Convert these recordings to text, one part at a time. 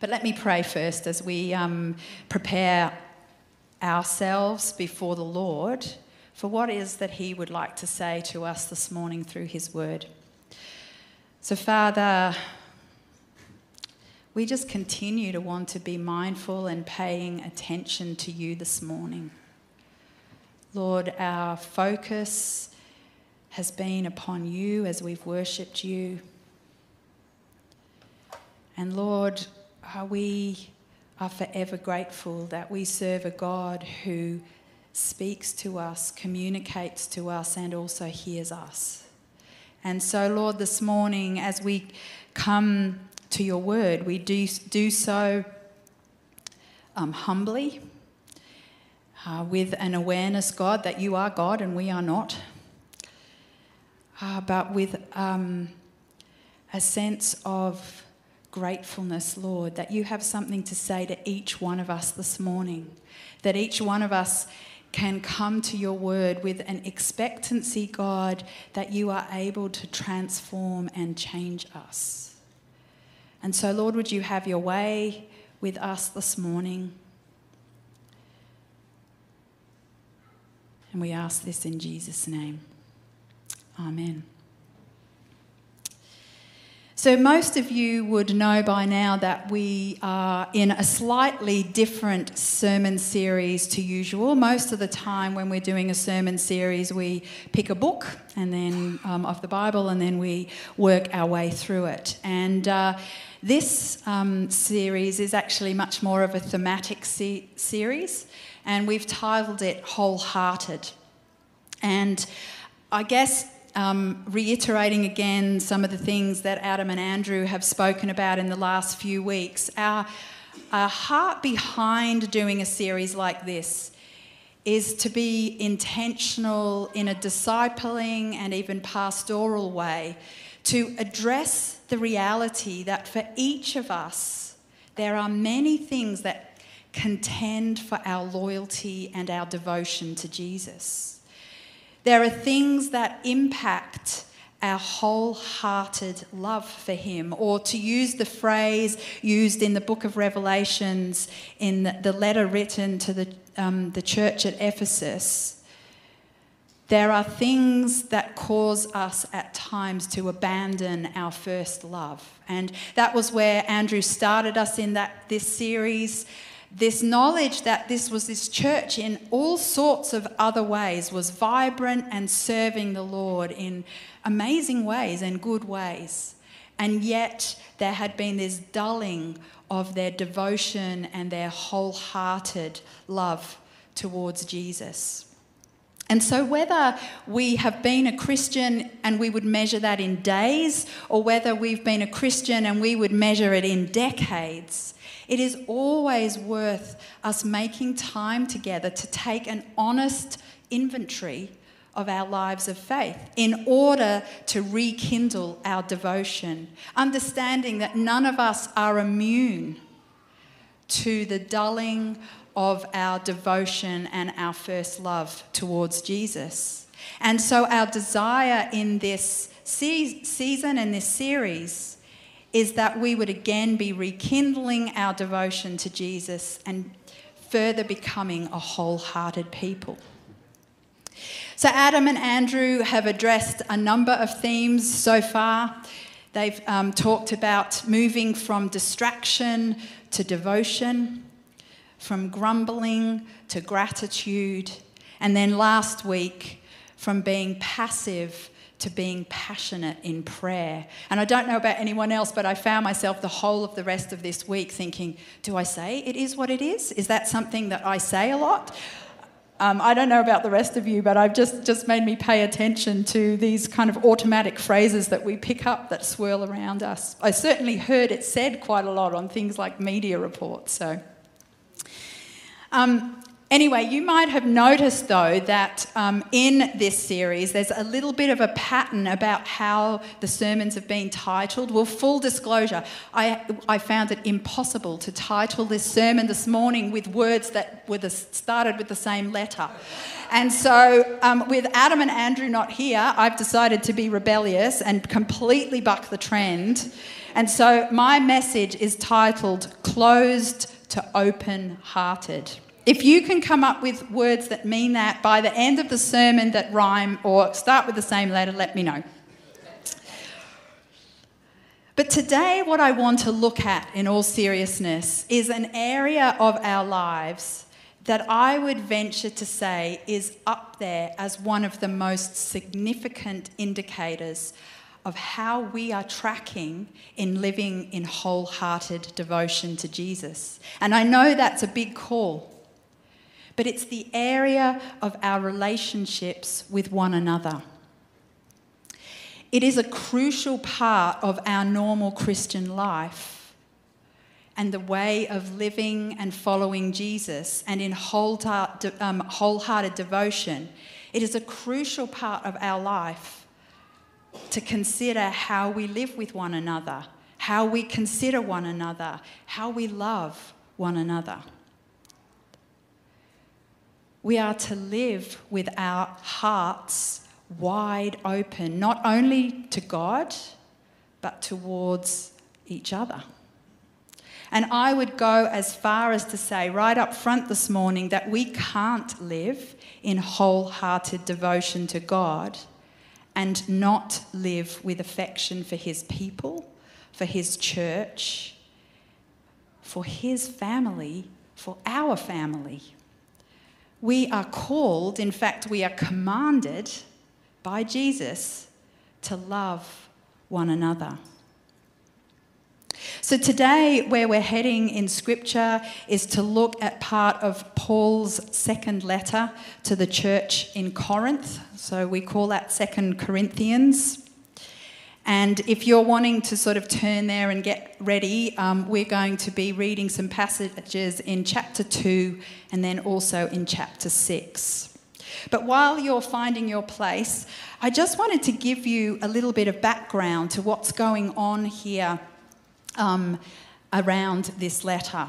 But let me pray first as we um, prepare ourselves before the Lord for what is that He would like to say to us this morning through His word. So, Father, we just continue to want to be mindful and paying attention to you this morning. Lord, our focus has been upon you as we've worshipped you. And Lord, we are forever grateful that we serve a God who speaks to us, communicates to us, and also hears us. And so, Lord, this morning, as we come to your word, we do, do so um, humbly, uh, with an awareness, God, that you are God and we are not, uh, but with um, a sense of gratefulness, Lord, that you have something to say to each one of us this morning, that each one of us can come to your word with an expectancy, God, that you are able to transform and change us. And so, Lord, would you have your way with us this morning? And we ask this in Jesus' name. Amen. So, most of you would know by now that we are in a slightly different sermon series to usual. Most of the time, when we're doing a sermon series, we pick a book and then um, of the Bible and then we work our way through it. And uh, this um, series is actually much more of a thematic se- series, and we've titled it Wholehearted. And I guess um, reiterating again some of the things that Adam and Andrew have spoken about in the last few weeks. Our, our heart behind doing a series like this is to be intentional in a discipling and even pastoral way to address the reality that for each of us, there are many things that contend for our loyalty and our devotion to Jesus. There are things that impact our wholehearted love for Him, or to use the phrase used in the book of Revelations in the letter written to the, um, the church at Ephesus. There are things that cause us at times to abandon our first love. And that was where Andrew started us in that, this series this knowledge that this was this church in all sorts of other ways was vibrant and serving the Lord in amazing ways and good ways. And yet there had been this dulling of their devotion and their wholehearted love towards Jesus. And so, whether we have been a Christian and we would measure that in days, or whether we've been a Christian and we would measure it in decades, it is always worth us making time together to take an honest inventory of our lives of faith in order to rekindle our devotion, understanding that none of us are immune to the dulling of our devotion and our first love towards Jesus. And so, our desire in this season and this series is that we would again be rekindling our devotion to Jesus and further becoming a wholehearted people. So, Adam and Andrew have addressed a number of themes so far. They've um, talked about moving from distraction to devotion, from grumbling to gratitude, and then last week, from being passive to being passionate in prayer. And I don't know about anyone else, but I found myself the whole of the rest of this week thinking, do I say it is what it is? Is that something that I say a lot? Um, I don't know about the rest of you, but I've just, just made me pay attention to these kind of automatic phrases that we pick up that swirl around us. I certainly heard it said quite a lot on things like media reports. So, um, Anyway, you might have noticed though that um, in this series there's a little bit of a pattern about how the sermons have been titled. Well, full disclosure, I, I found it impossible to title this sermon this morning with words that were the, started with the same letter. And so, um, with Adam and Andrew not here, I've decided to be rebellious and completely buck the trend And so my message is titled Closed to Open Hearted. If you can come up with words that mean that by the end of the sermon that rhyme or start with the same letter, let me know. But today, what I want to look at in all seriousness is an area of our lives that I would venture to say is up there as one of the most significant indicators of how we are tracking in living in wholehearted devotion to Jesus. And I know that's a big call, but it's the area of our relationships with one another. It is a crucial part of our normal Christian life and the way of living and following Jesus and in um, wholehearted devotion. It is a crucial part of our life to consider how we live with one another, how we consider one another, how we love one another. We are to live with our hearts wide open, not only to God, but towards each other. And I would go as far as to say, right up front this morning, that we can't live in wholehearted devotion to God and not live with affection for His people, for His church, for His family, for our family. We are called, in fact, we are commanded by Jesus to love one another. So, today, where we're heading in Scripture is to look at part of Paul's second letter to the church in Corinth. So, we call that Second Corinthians. And if you're wanting to sort of turn there and get ready, um, we're going to be reading some passages in chapter 2 and then also in chapter 6. But while you're finding your place, I just wanted to give you a little bit of background to what's going on here um, around this letter.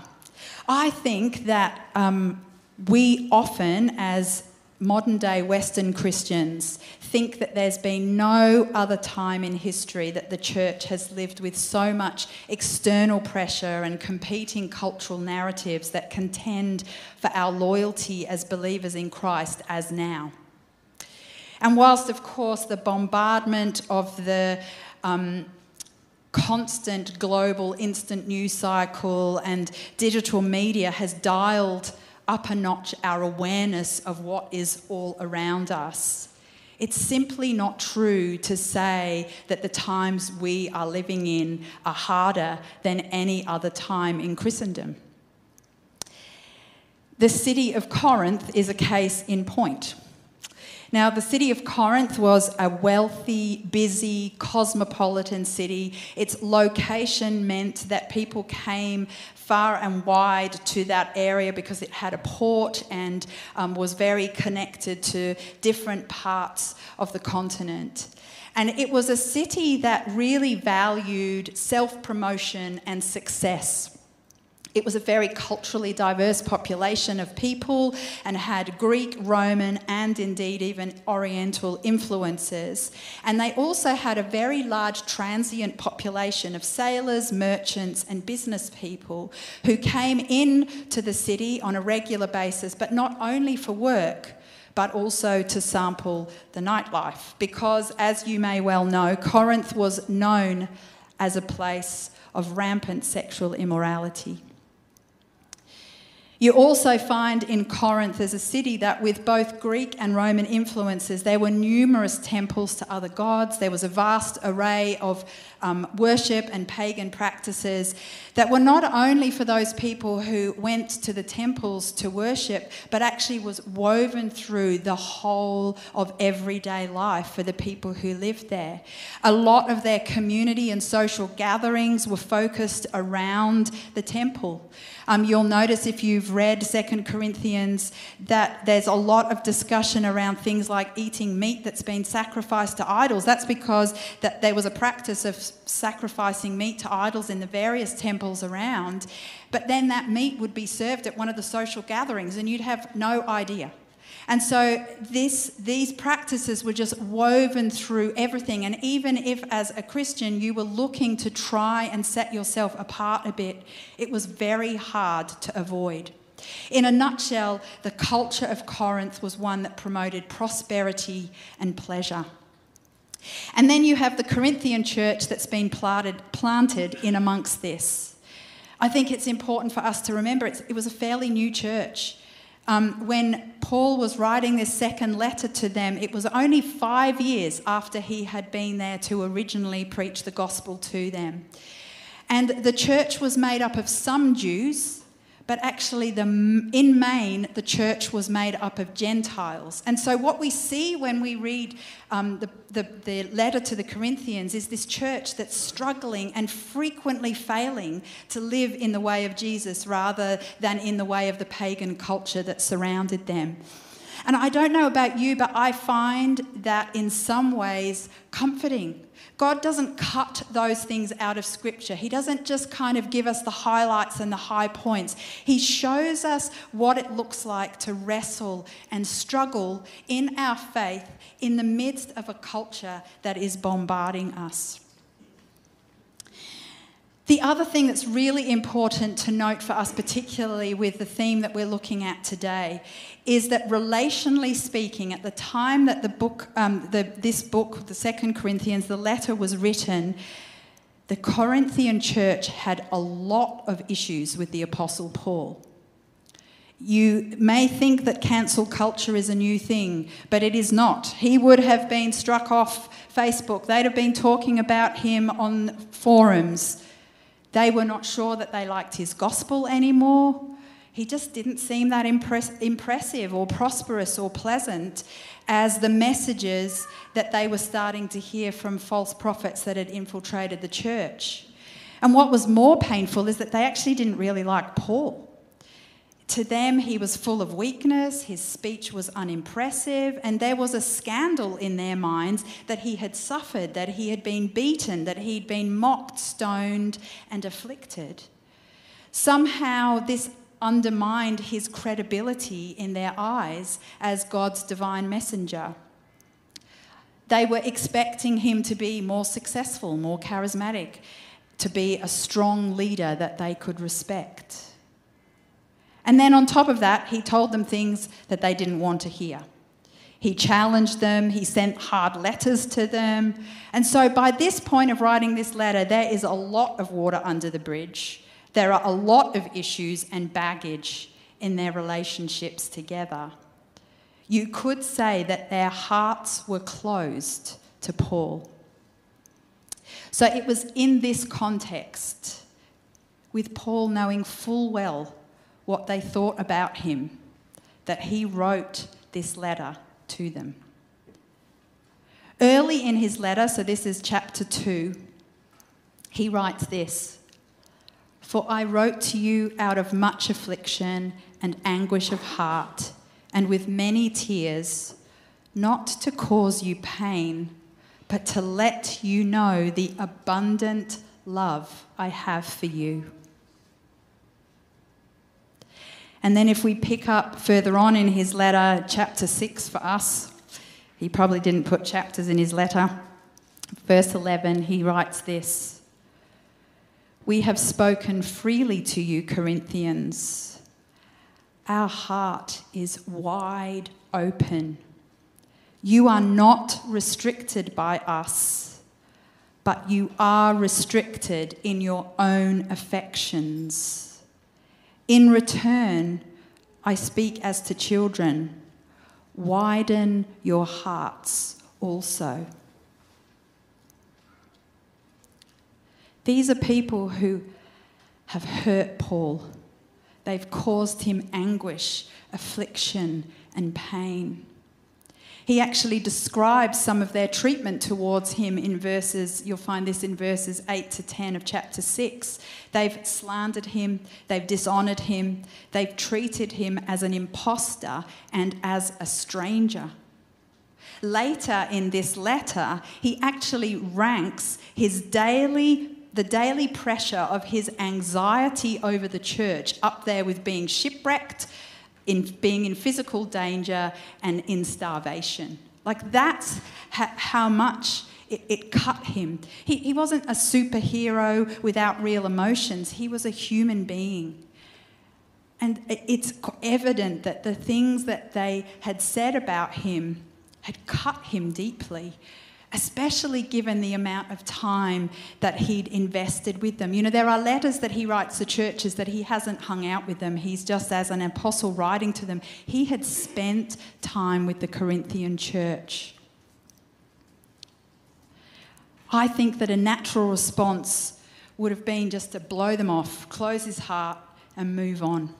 I think that um, we often, as modern day Western Christians think that there's been no other time in history that the church has lived with so much external pressure and competing cultural narratives that contend for our loyalty as believers in Christ as now. And whilst, of course, the bombardment of the um, constant global instant news cycle and digital media has dialed up a notch our awareness of what is all around us. It's simply not true to say that the times we are living in are harder than any other time in Christendom. The city of Corinth is a case in point. Now, the city of Corinth was a wealthy, busy, cosmopolitan city. Its location meant that people came far and wide to that area because it had a port and um, was very connected to different parts of the continent. And it was a city that really valued self promotion and success. It was a very culturally diverse population of people and had Greek, Roman, and indeed even Oriental influences. And they also had a very large transient population of sailors, merchants, and business people who came in to the city on a regular basis, but not only for work. But also to sample the nightlife, because as you may well know, Corinth was known as a place of rampant sexual immorality. You also find in Corinth as a city that, with both Greek and Roman influences, there were numerous temples to other gods. There was a vast array of um, worship and pagan practices that were not only for those people who went to the temples to worship, but actually was woven through the whole of everyday life for the people who lived there. A lot of their community and social gatherings were focused around the temple. Um, you'll notice if you've read Second Corinthians that there's a lot of discussion around things like eating meat that's been sacrificed to idols. That's because that there was a practice of sacrificing meat to idols in the various temples around, but then that meat would be served at one of the social gatherings and you'd have no idea. And so this, these practices were just woven through everything. And even if, as a Christian, you were looking to try and set yourself apart a bit, it was very hard to avoid. In a nutshell, the culture of Corinth was one that promoted prosperity and pleasure. And then you have the Corinthian church that's been planted, planted in amongst this. I think it's important for us to remember it was a fairly new church. Um, when Paul was writing this second letter to them, it was only five years after he had been there to originally preach the gospel to them. And the church was made up of some Jews but actually the, in main, the church was made up of gentiles. And so what we see when we read um, the, the, the letter to the corinthians is this church that's struggling and frequently failing to live in the way of jesus rather than in the way of the pagan culture that surrounded them and I don't know about you, but I find that in some ways comforting. God doesn't cut those things out of Scripture. He doesn't just kind of give us the highlights and the high points. He shows us what it looks like to wrestle and struggle in our faith in the midst of a culture that is bombarding us. The other thing that's really important to note for us, particularly with the theme that we're looking at today, is that relationally speaking, at the time that the book, um, the, this book, the Second Corinthians, the letter was written, the Corinthian church had a lot of issues with the Apostle Paul. You may think that cancel culture is a new thing, but it is not. He would have been struck off Facebook. They'd have been talking about him on forums. They were not sure that they liked his gospel anymore. He just didn't seem that impress- impressive or prosperous or pleasant as the messages that they were starting to hear from false prophets that had infiltrated the church. And what was more painful is that they actually didn't really like Paul. To them, he was full of weakness, his speech was unimpressive, and there was a scandal in their minds that he had suffered, that he had been beaten, that he'd been mocked, stoned, and afflicted. Somehow, this undermined his credibility in their eyes as God's divine messenger. They were expecting him to be more successful, more charismatic, to be a strong leader that they could respect. And then on top of that, he told them things that they didn't want to hear. He challenged them, he sent hard letters to them. And so, by this point of writing this letter, there is a lot of water under the bridge. There are a lot of issues and baggage in their relationships together. You could say that their hearts were closed to Paul. So, it was in this context, with Paul knowing full well what they thought about him, that he wrote this letter to them. Early in his letter, so this is chapter 2, he writes this For I wrote to you out of much affliction and anguish of heart, and with many tears, not to cause you pain, but to let you know the abundant love I have for you and then if we pick up further on in his letter, chapter 6 for us, he probably didn't put chapters in his letter. Verse 11, he writes this We have spoken freely to you, Corinthians. Our heart is wide open. You are not restricted by us, but you are restricted in your own affections. In return, I speak as to children. Widen your hearts also. These are people who have hurt Paul. They've caused him anguish, affliction, and pain. He actually describes some of their treatment towards him in verses, you'll find this in verses 8 to 10 of chapter 6. They've slandered him, they've dishonored him, they've treated him as an impostor and as a stranger. Later in this letter, he actually ranks his daily the daily pressure of his anxiety over the church up there with being shipwrecked in being in physical danger and in starvation. Like that's ha- how much it, it, cut him. He, he wasn't a superhero without real emotions, he was a human being. And it's evident that the things that they had said about him had cut him deeply especially given the amount of time that he'd invested with them. You know, there are letters that he writes to churches that he hasn't hung out with them. He's just as an apostle writing to them. He had spent time with the Corinthian church. I think that a natural response would have been just to blow them off, close his heart, and move on.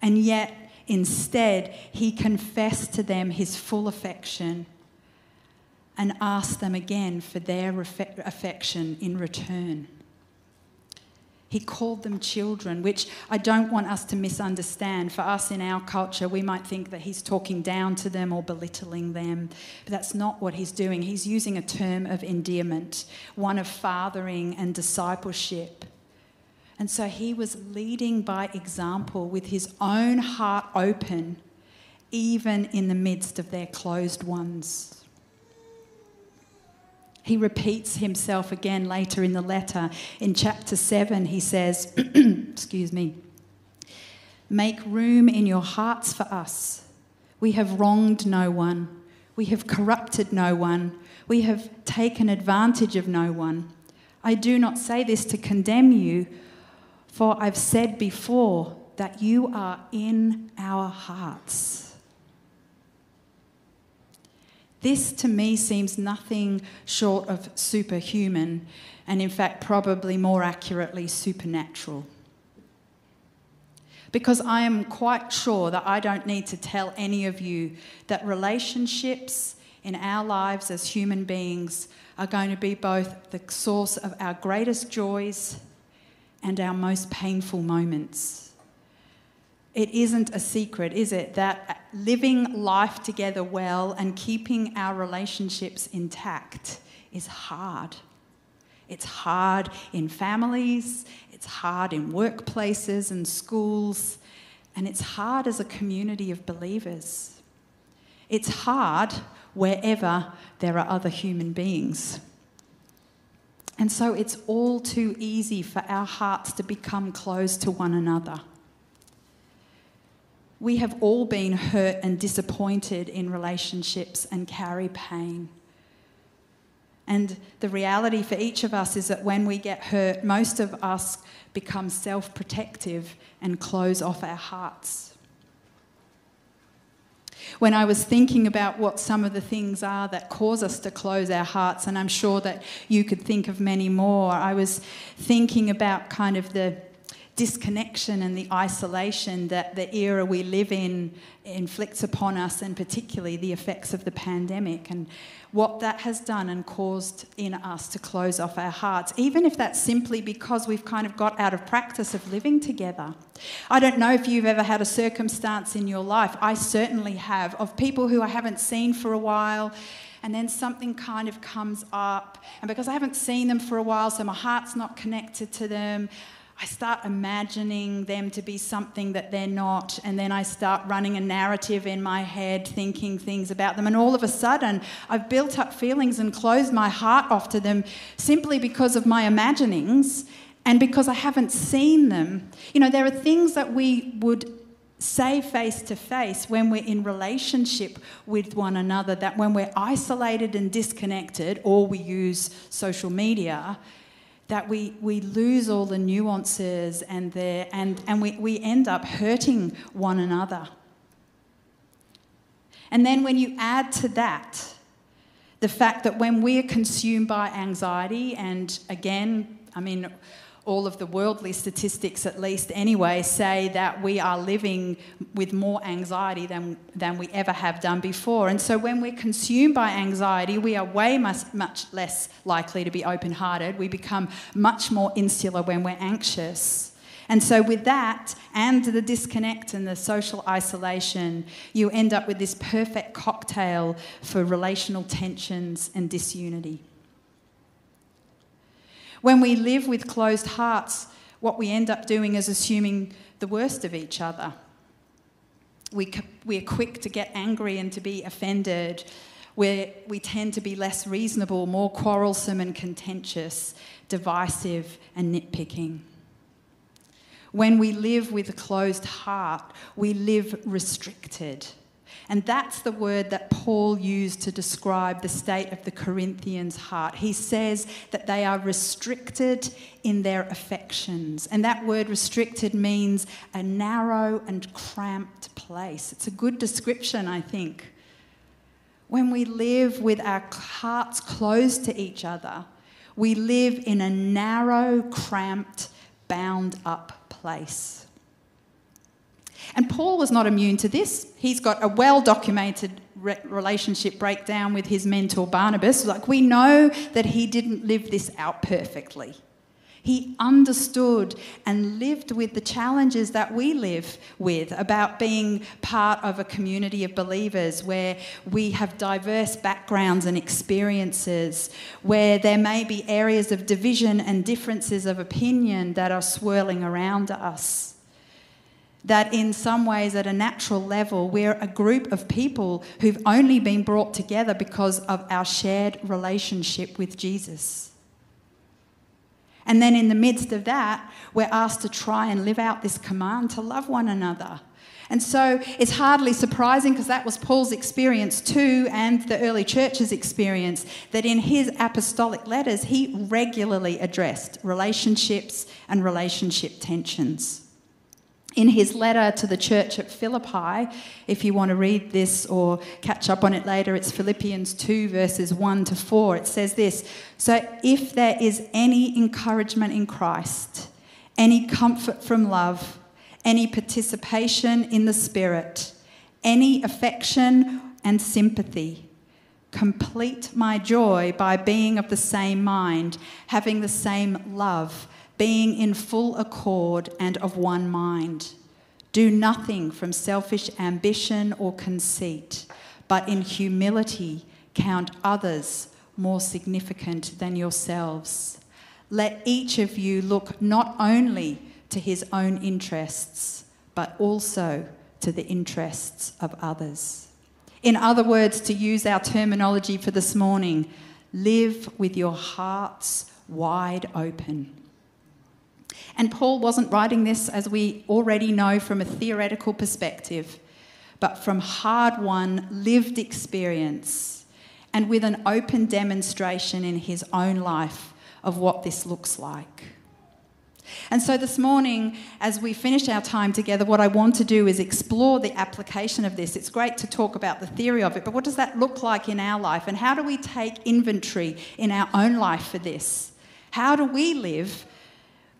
And yet, instead, he confessed to them his full affection and ask them again for their affection in return. He called them children, which I don't want us to misunderstand. For us in our culture, we might think that he's talking down to them or belittling them, but that's not what he's doing. He's using a term of endearment, one of fathering and discipleship. And so he was leading by example with his own heart open, even in the midst of their closed ones. He repeats himself again later in the letter. In chapter 7, he says, Excuse me, make room in your hearts for us. We have wronged no one, we have corrupted no one, we have taken advantage of no one. I do not say this to condemn you, for I've said before that you are in our hearts. This to me seems nothing short of superhuman, and in fact, probably more accurately, supernatural. Because I am quite sure that I don't need to tell any of you that relationships in our lives as human beings are going to be both the source of our greatest joys and our most painful moments it isn't a secret, is it, that living life together well and keeping our relationships intact is hard. It's hard in families, it's hard in workplaces and schools, and it's hard as a community of believers. It's hard wherever there are other human beings. And so it's all too easy for our hearts to become closed to one another. We have all been hurt and disappointed in relationships and carry pain. And the reality for each of us is that when we get hurt, most of us become self protective and close off our hearts. When I was thinking about what some of the things are that cause us to close our hearts, and I'm sure that you could think of many more, I was thinking about kind of the disconnection and the isolation that the era we live in inflicts upon us, and particularly the effects of the pandemic and what that has done and caused in us to close off our hearts, even if that's simply because we've kind of got out of practice of living together. I don't know if you've ever had a circumstance in your life, I certainly have, of people who I haven't seen for a while and then something kind of comes up. And because I haven't seen them for a while, so my heart's not connected to them, I start imagining them to be something that they're not, and then I start running a narrative in my head, thinking things about them, and all of a sudden I've built up feelings and closed my heart off to them simply because of my imaginings and because I haven't seen them. You know, there are things that we would say face to face when we're in relationship with one another that when we're isolated and disconnected, or we use social media, that we, we lose all the nuances and, the, and, and we, we end up hurting one another. And then when you add to that the fact that when we are consumed by anxiety, and again, I mean, all of the worldly statistics, at least anyway, say that we are living with more anxiety than, than we ever have done before. And so when we're consumed by anxiety, we are way much, much less likely to be open hearted. We become much more insular when we're anxious. And so, with that and the disconnect and the social isolation, you end up with this perfect cocktail for relational tensions and disunity. When we live with closed hearts, what we end up doing is assuming the worst of each other. we, we're quick to get angry and to be offended. We're, we tend to be less reasonable, more quarrelsome and contentious, divisive and nitpicking. When we live with a closed heart, we live restricted. And that's the word that Paul used to describe the state of the Corinthians' heart. He says that they are restricted in their affections. And that word restricted means a narrow and cramped place. It's a good description, I think. When we live with our hearts closed to each other, we live in a narrow, cramped, bound up place. And Paul was not immune to this. He's got a well documented re- relationship breakdown with his mentor Barnabas. Like, we know that he didn't live this out perfectly. He understood and lived with the challenges that we live with about being part of a community of believers where we have diverse backgrounds and experiences, where there may be areas of division and differences of opinion that are swirling around us that in some ways, at a natural level, we're a group of people who've only been brought together because of our shared relationship with Jesus. And then in the midst of that, we're asked to try and live out this command to love one another. And so it's hardly surprising because that was Paul's experience too, and the early church's experience, that in his apostolic letters, he regularly addressed relationships and relationship tensions in his letter to the church at Philippi, if you want to read this or catch up on it later, it's Philippians 2, verses 1 to 4. It says this So if there is any encouragement in Christ, any comfort from love, any participation in the Spirit, any affection and sympathy, complete my joy by being of the same mind, having the same love being in full accord and of one mind. Do nothing from selfish ambition or conceit, but in humility count others more significant than yourselves. Let each of you look not only to his own interests, but also to the interests of others. In other words, to use our terminology for this morning, live with your hearts wide open. And Paul wasn't writing this, as we already know, from a theoretical perspective, but from hard won, lived experience and with an open demonstration in his own life of what this looks like. And so this morning, as we finish our time together, what I want to do is explore the application of this. It's great to talk about the theory of it, but what does that look like in our life? And how do we take inventory in our own life for this? How do we live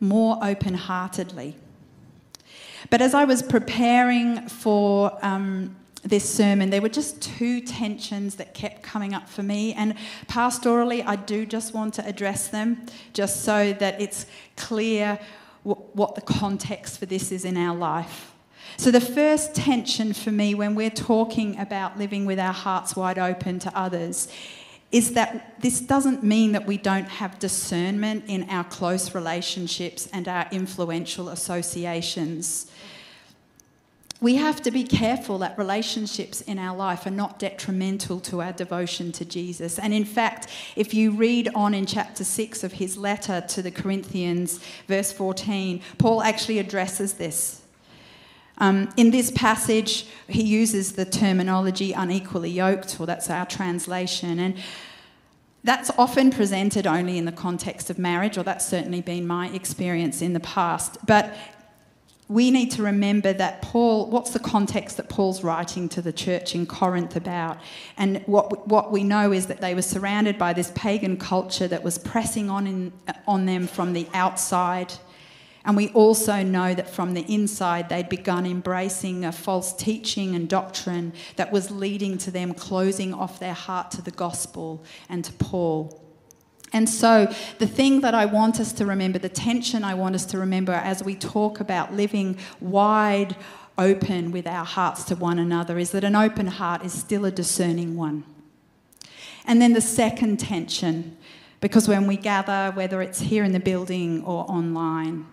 more open heartedly. But as I was preparing for um, this sermon, there were just two tensions that kept coming up for me. And pastorally, I do just want to address them just so that it's clear w- what the context for this is in our life. So, the first tension for me when we're talking about living with our hearts wide open to others is that this doesn't mean that we don't have discernment in our close relationships and our influential associations. We have to be careful that relationships in our life are not detrimental to our devotion to Jesus. And in fact, if you read on in chapter 6 of his letter to the Corinthians, verse 14, Paul actually addresses this. Um, in this passage, he uses the terminology unequally yoked, or that's our translation. And that's often presented only in the context of marriage, or that's certainly been my experience in the past. But we need to remember that Paul, what's the context that Paul's writing to the church in Corinth about? And what, what we know is that they were surrounded by this pagan culture that was pressing on, in, on them from the outside. And we also know that from the inside, they'd begun embracing a false teaching and doctrine that was leading to them closing off their heart to the gospel and to Paul. And so, the thing that I want us to remember, the tension I want us to remember as we talk about living wide open with our hearts to one another, is that an open heart is still a discerning one. And then the second tension, because when we gather, whether it's here in the building or online,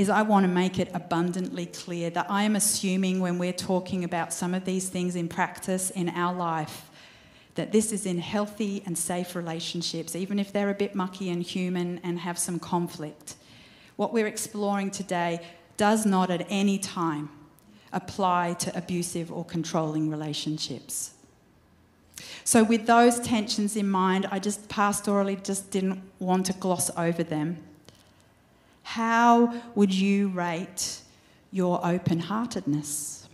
is I want to make it abundantly clear that I am assuming when we're talking about some of these things in practice in our life, that this is in healthy and safe relationships, even if they're a bit mucky and human and have some conflict. What we're exploring today does not at any time apply to abusive or controlling relationships. So, with those tensions in mind, I just pastorally just didn't want to gloss over them. How would you rate your open heartedness?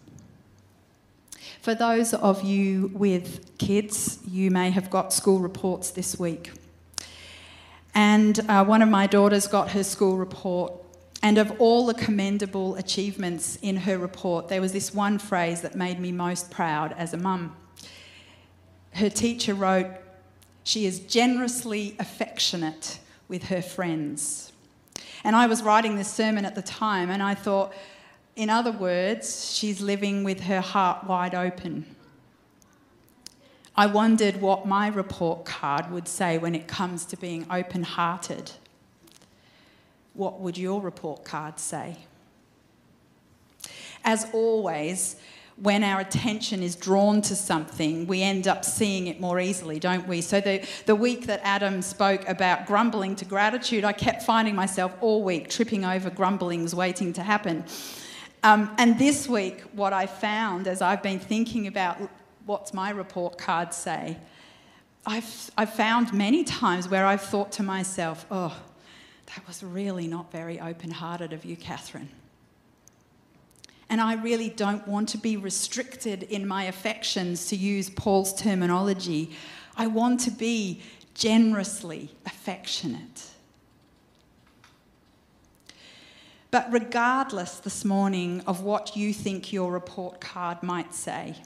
For those of you with kids, you may have got school reports this week. And uh, one of my daughters got her school report. And of all the commendable achievements in her report, there was this one phrase that made me most proud as a mum. Her teacher wrote, She is generously affectionate with her friends. And I was writing this sermon at the time, and I thought, in other words, she's living with her heart wide open. I wondered what my report card would say when it comes to being open hearted. What would your report card say? As always, when our attention is drawn to something, we end up seeing it more easily, don't we? So, the, the week that Adam spoke about grumbling to gratitude, I kept finding myself all week tripping over grumblings waiting to happen. Um, and this week, what I found as I've been thinking about what's my report card say, I've, I've found many times where I've thought to myself, oh, that was really not very open hearted of you, Catherine. And I really don't want to be restricted in my affections, to use Paul's terminology. I want to be generously affectionate. But regardless this morning of what you think your report card might say,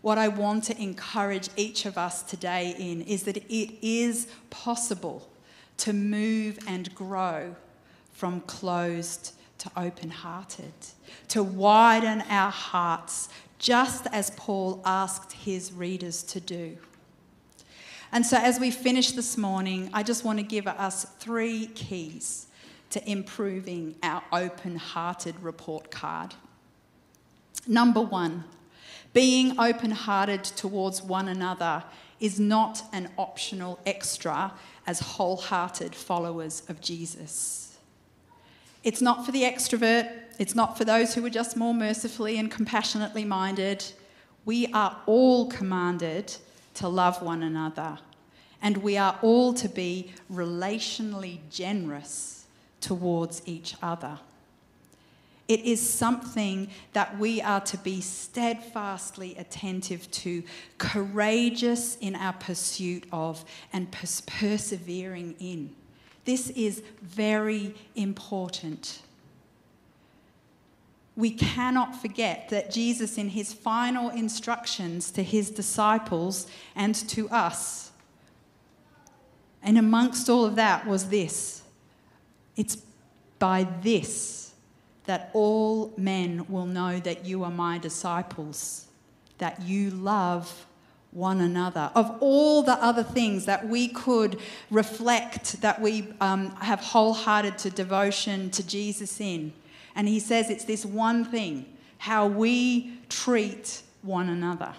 what I want to encourage each of us today in is that it is possible to move and grow from closed to open hearted, to widen our hearts, just as Paul asked his readers to do. And so, as we finish this morning, I just want to give us three keys to improving our open hearted report card. Number one, being open hearted towards one another is not an optional extra as wholehearted followers of Jesus. It's not for the extrovert, it's not for those who are just more mercifully and compassionately minded. We are all commanded to love one another, and we are all to be relationally generous towards each other. It is something that we are to be steadfastly attentive to, courageous in our pursuit of, and pers- persevering in. This is very important. We cannot forget that Jesus, in his final instructions to his disciples and to us, and amongst all of that was this it's by this that all men will know that you are my disciples, that you love one another. Of all the other things that we could reflect, that we um, have wholehearted to devotion to Jesus in. And he says it's this one thing how we treat one another.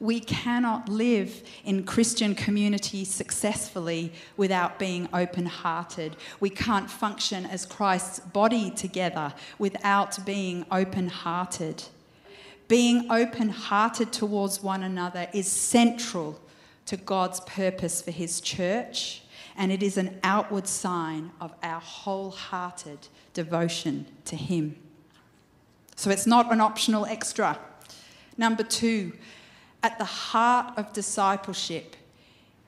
We cannot live in Christian community successfully without being open hearted. We can't function as Christ's body together without being open hearted. Being open hearted towards one another is central to God's purpose for His church, and it is an outward sign of our wholehearted devotion to Him. So it's not an optional extra. Number two, at the heart of discipleship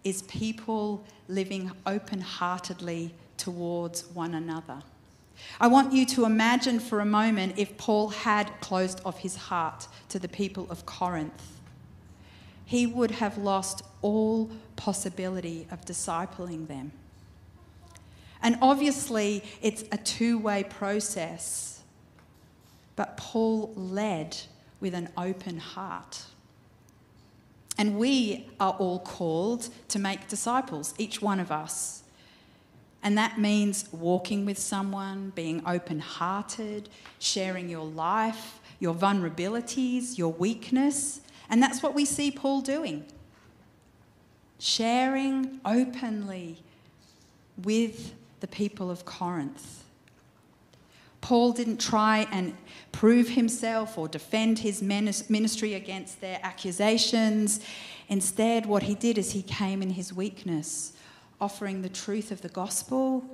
is people living open heartedly towards one another. I want you to imagine for a moment if Paul had closed off his heart to the people of Corinth. He would have lost all possibility of discipling them. And obviously, it's a two way process, but Paul led with an open heart. And we are all called to make disciples, each one of us. And that means walking with someone, being open hearted, sharing your life, your vulnerabilities, your weakness. And that's what we see Paul doing sharing openly with the people of Corinth. Paul didn't try and prove himself or defend his ministry against their accusations. Instead, what he did is he came in his weakness, offering the truth of the gospel,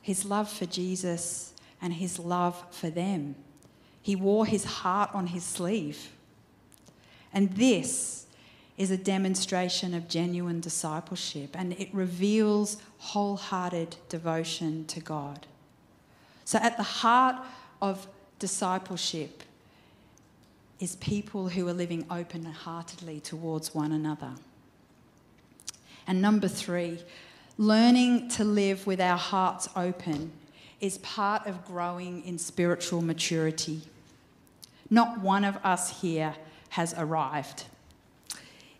his love for Jesus, and his love for them. He wore his heart on his sleeve. And this is a demonstration of genuine discipleship, and it reveals wholehearted devotion to God. So, at the heart of discipleship is people who are living open heartedly towards one another. And number three, learning to live with our hearts open is part of growing in spiritual maturity. Not one of us here has arrived.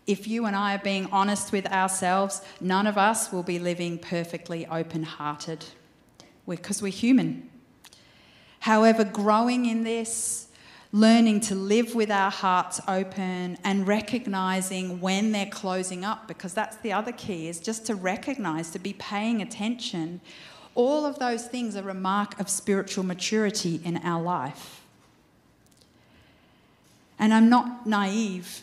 If you and I are being honest with ourselves, none of us will be living perfectly open hearted because we're human. However, growing in this, learning to live with our hearts open and recognizing when they're closing up because that's the other key is just to recognize to be paying attention. All of those things are a mark of spiritual maturity in our life. And i'm not naive.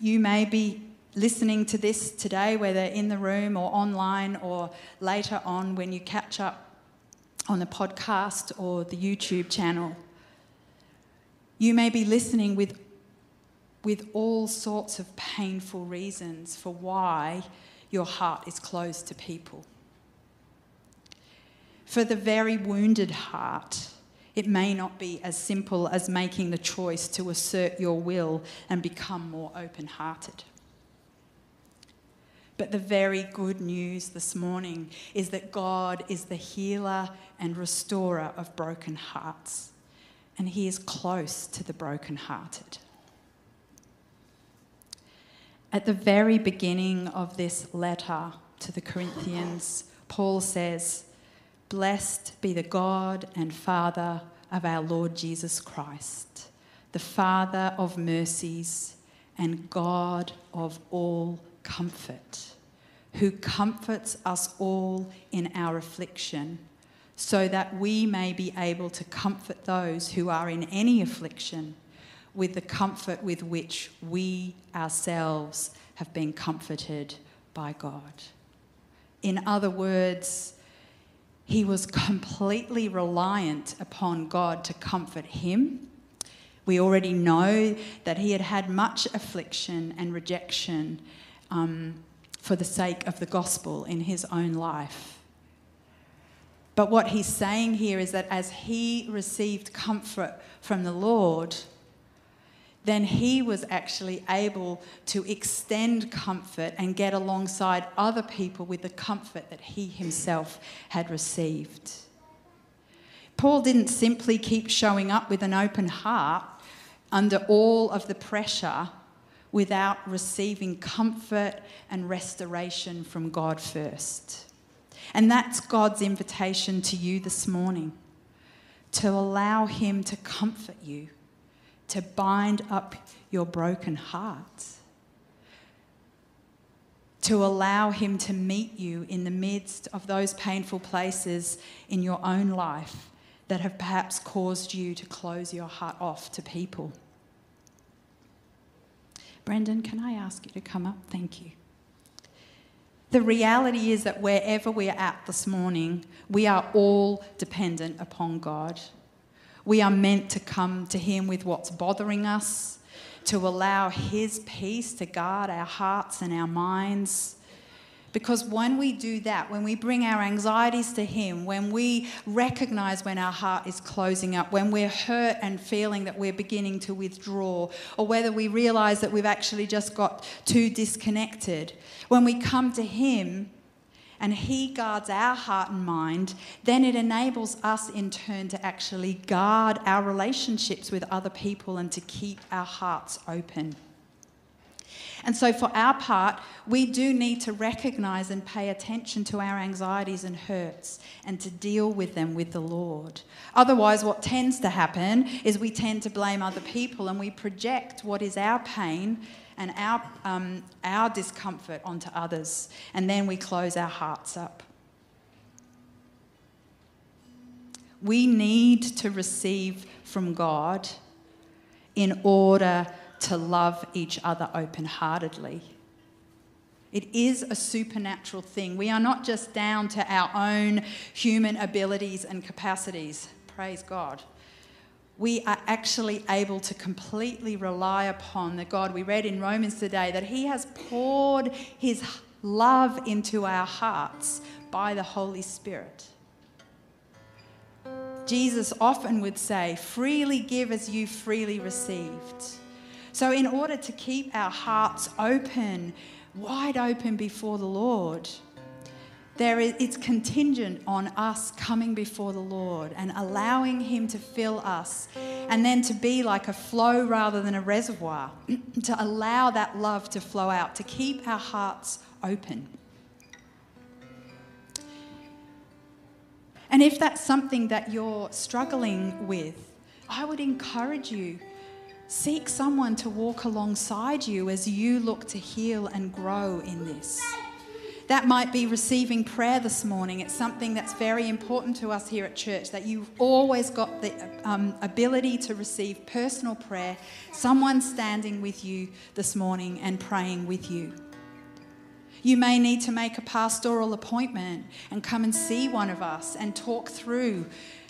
You may be listening to this today whether in the room or online or later on when you catch up on the podcast or the youtube channel you may be listening with, with all sorts of painful reasons for why your heart is closed to people. For the very wounded heart, it may not be as simple as making the choice to assert your will and become more open hearted. But the very good news this morning is that God is the healer and restorer of broken hearts and he is close to the brokenhearted. At the very beginning of this letter to the Corinthians, Paul says, Blessed be the God and Father of our Lord Jesus Christ, the Father of mercies and God of all comfort, who comforts us all in our affliction so that we may be able to comfort those who are in any affliction with the comfort with which we ourselves have been comforted by God. In other words, he was completely reliant upon God to comfort him. We already know that he had had much affliction and rejection um, for the sake of the gospel in his own life. But what he's saying here is that as he received comfort from the Lord, then he was actually able to extend comfort and get alongside other people with the comfort that he himself had received. Paul didn't simply keep showing up with an open heart under all of the pressure without receiving comfort and restoration from God first. And that's God's invitation to you this morning to allow Him to comfort you, to bind up your broken heart, to allow Him to meet you in the midst of those painful places in your own life that have perhaps caused you to close your heart off to people. Brendan, can I ask you to come up? Thank you. The reality is that wherever we are at this morning, we are all dependent upon God. We are meant to come to Him with what's bothering us, to allow His peace to guard our hearts and our minds, because when we do that, when we bring our anxieties to Him, when we recognize when our heart is closing up, when we're hurt and feeling that we're beginning to withdraw, or whether we realize that we've actually just got too disconnected, when we come to Him, and He guards our heart and mind, then it enables us in turn to actually guard our relationships with other people and to keep our hearts open. And so, for our part, we do need to recognize and pay attention to our anxieties and hurts and to deal with them with the Lord. Otherwise, what tends to happen is we tend to blame other people and we project what is our pain and our, um, our discomfort onto others. And then we close our hearts up. We need to receive from God in order to love each other open heartedly. It is a supernatural thing. We are not just down to our own human abilities and capacities. Praise God. We are actually able to completely rely upon the God we read in Romans today that He has poured His love into our hearts by the Holy Spirit. Jesus often would say, freely give as you freely received. So, in order to keep our hearts open, wide open before the Lord, there is, it's contingent on us coming before the Lord and allowing Him to fill us, and then to be like a flow rather than a reservoir, to allow that love to flow out, to keep our hearts open. And if that's something that you're struggling with, I would encourage you seek someone to walk alongside you as you look to heal and grow in this. That might be receiving prayer this morning. It's something that's very important to us here at church that you've always got the um, ability to receive personal prayer, someone standing with you this morning and praying with you. You may need to make a pastoral appointment and come and see one of us and talk through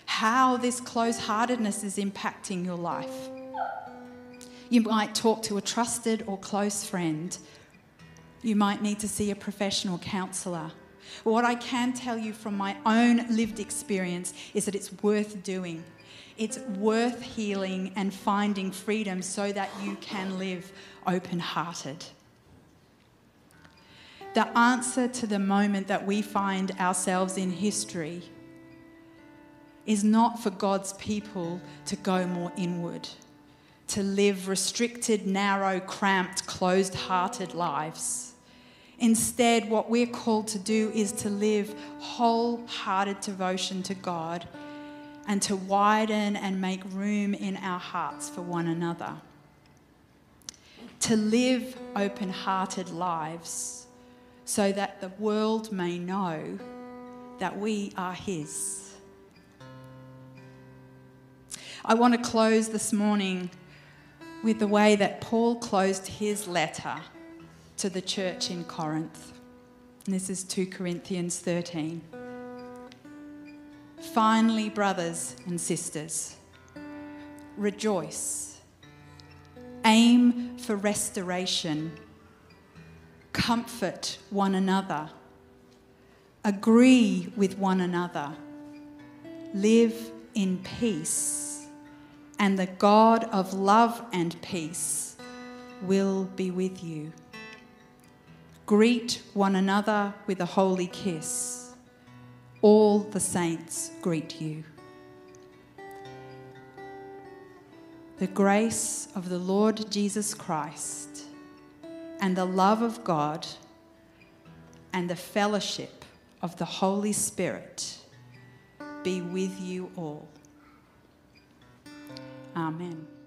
how this close heartedness is impacting your life. You might talk to a trusted or close friend. You might need to see a professional counsellor. What I can tell you from my own lived experience is that it's worth doing. It's worth healing and finding freedom so that you can live open hearted the answer to the moment that we find ourselves in history is not for God's people to go more inward, to live restricted, narrow, cramped, closed hearted lives. Instead, what we're called to do is to live wholehearted devotion to God and to widen and make room in our hearts for one another. To live open hearted lives so that the world may know that we are His. I want to close this morning with the way that Paul closed his letter to the church in Corinth. And this is 2 Corinthians 13. Finally, brothers and sisters, rejoice. Aim for restoration comfort one another, agree with one another, live in peace, and the God of love and peace will be with you. Greet one another with a holy kiss. All the saints greet you. The grace of the Lord Jesus Christ and the love of God and the fellowship of the Holy Spirit be with you all. Amen.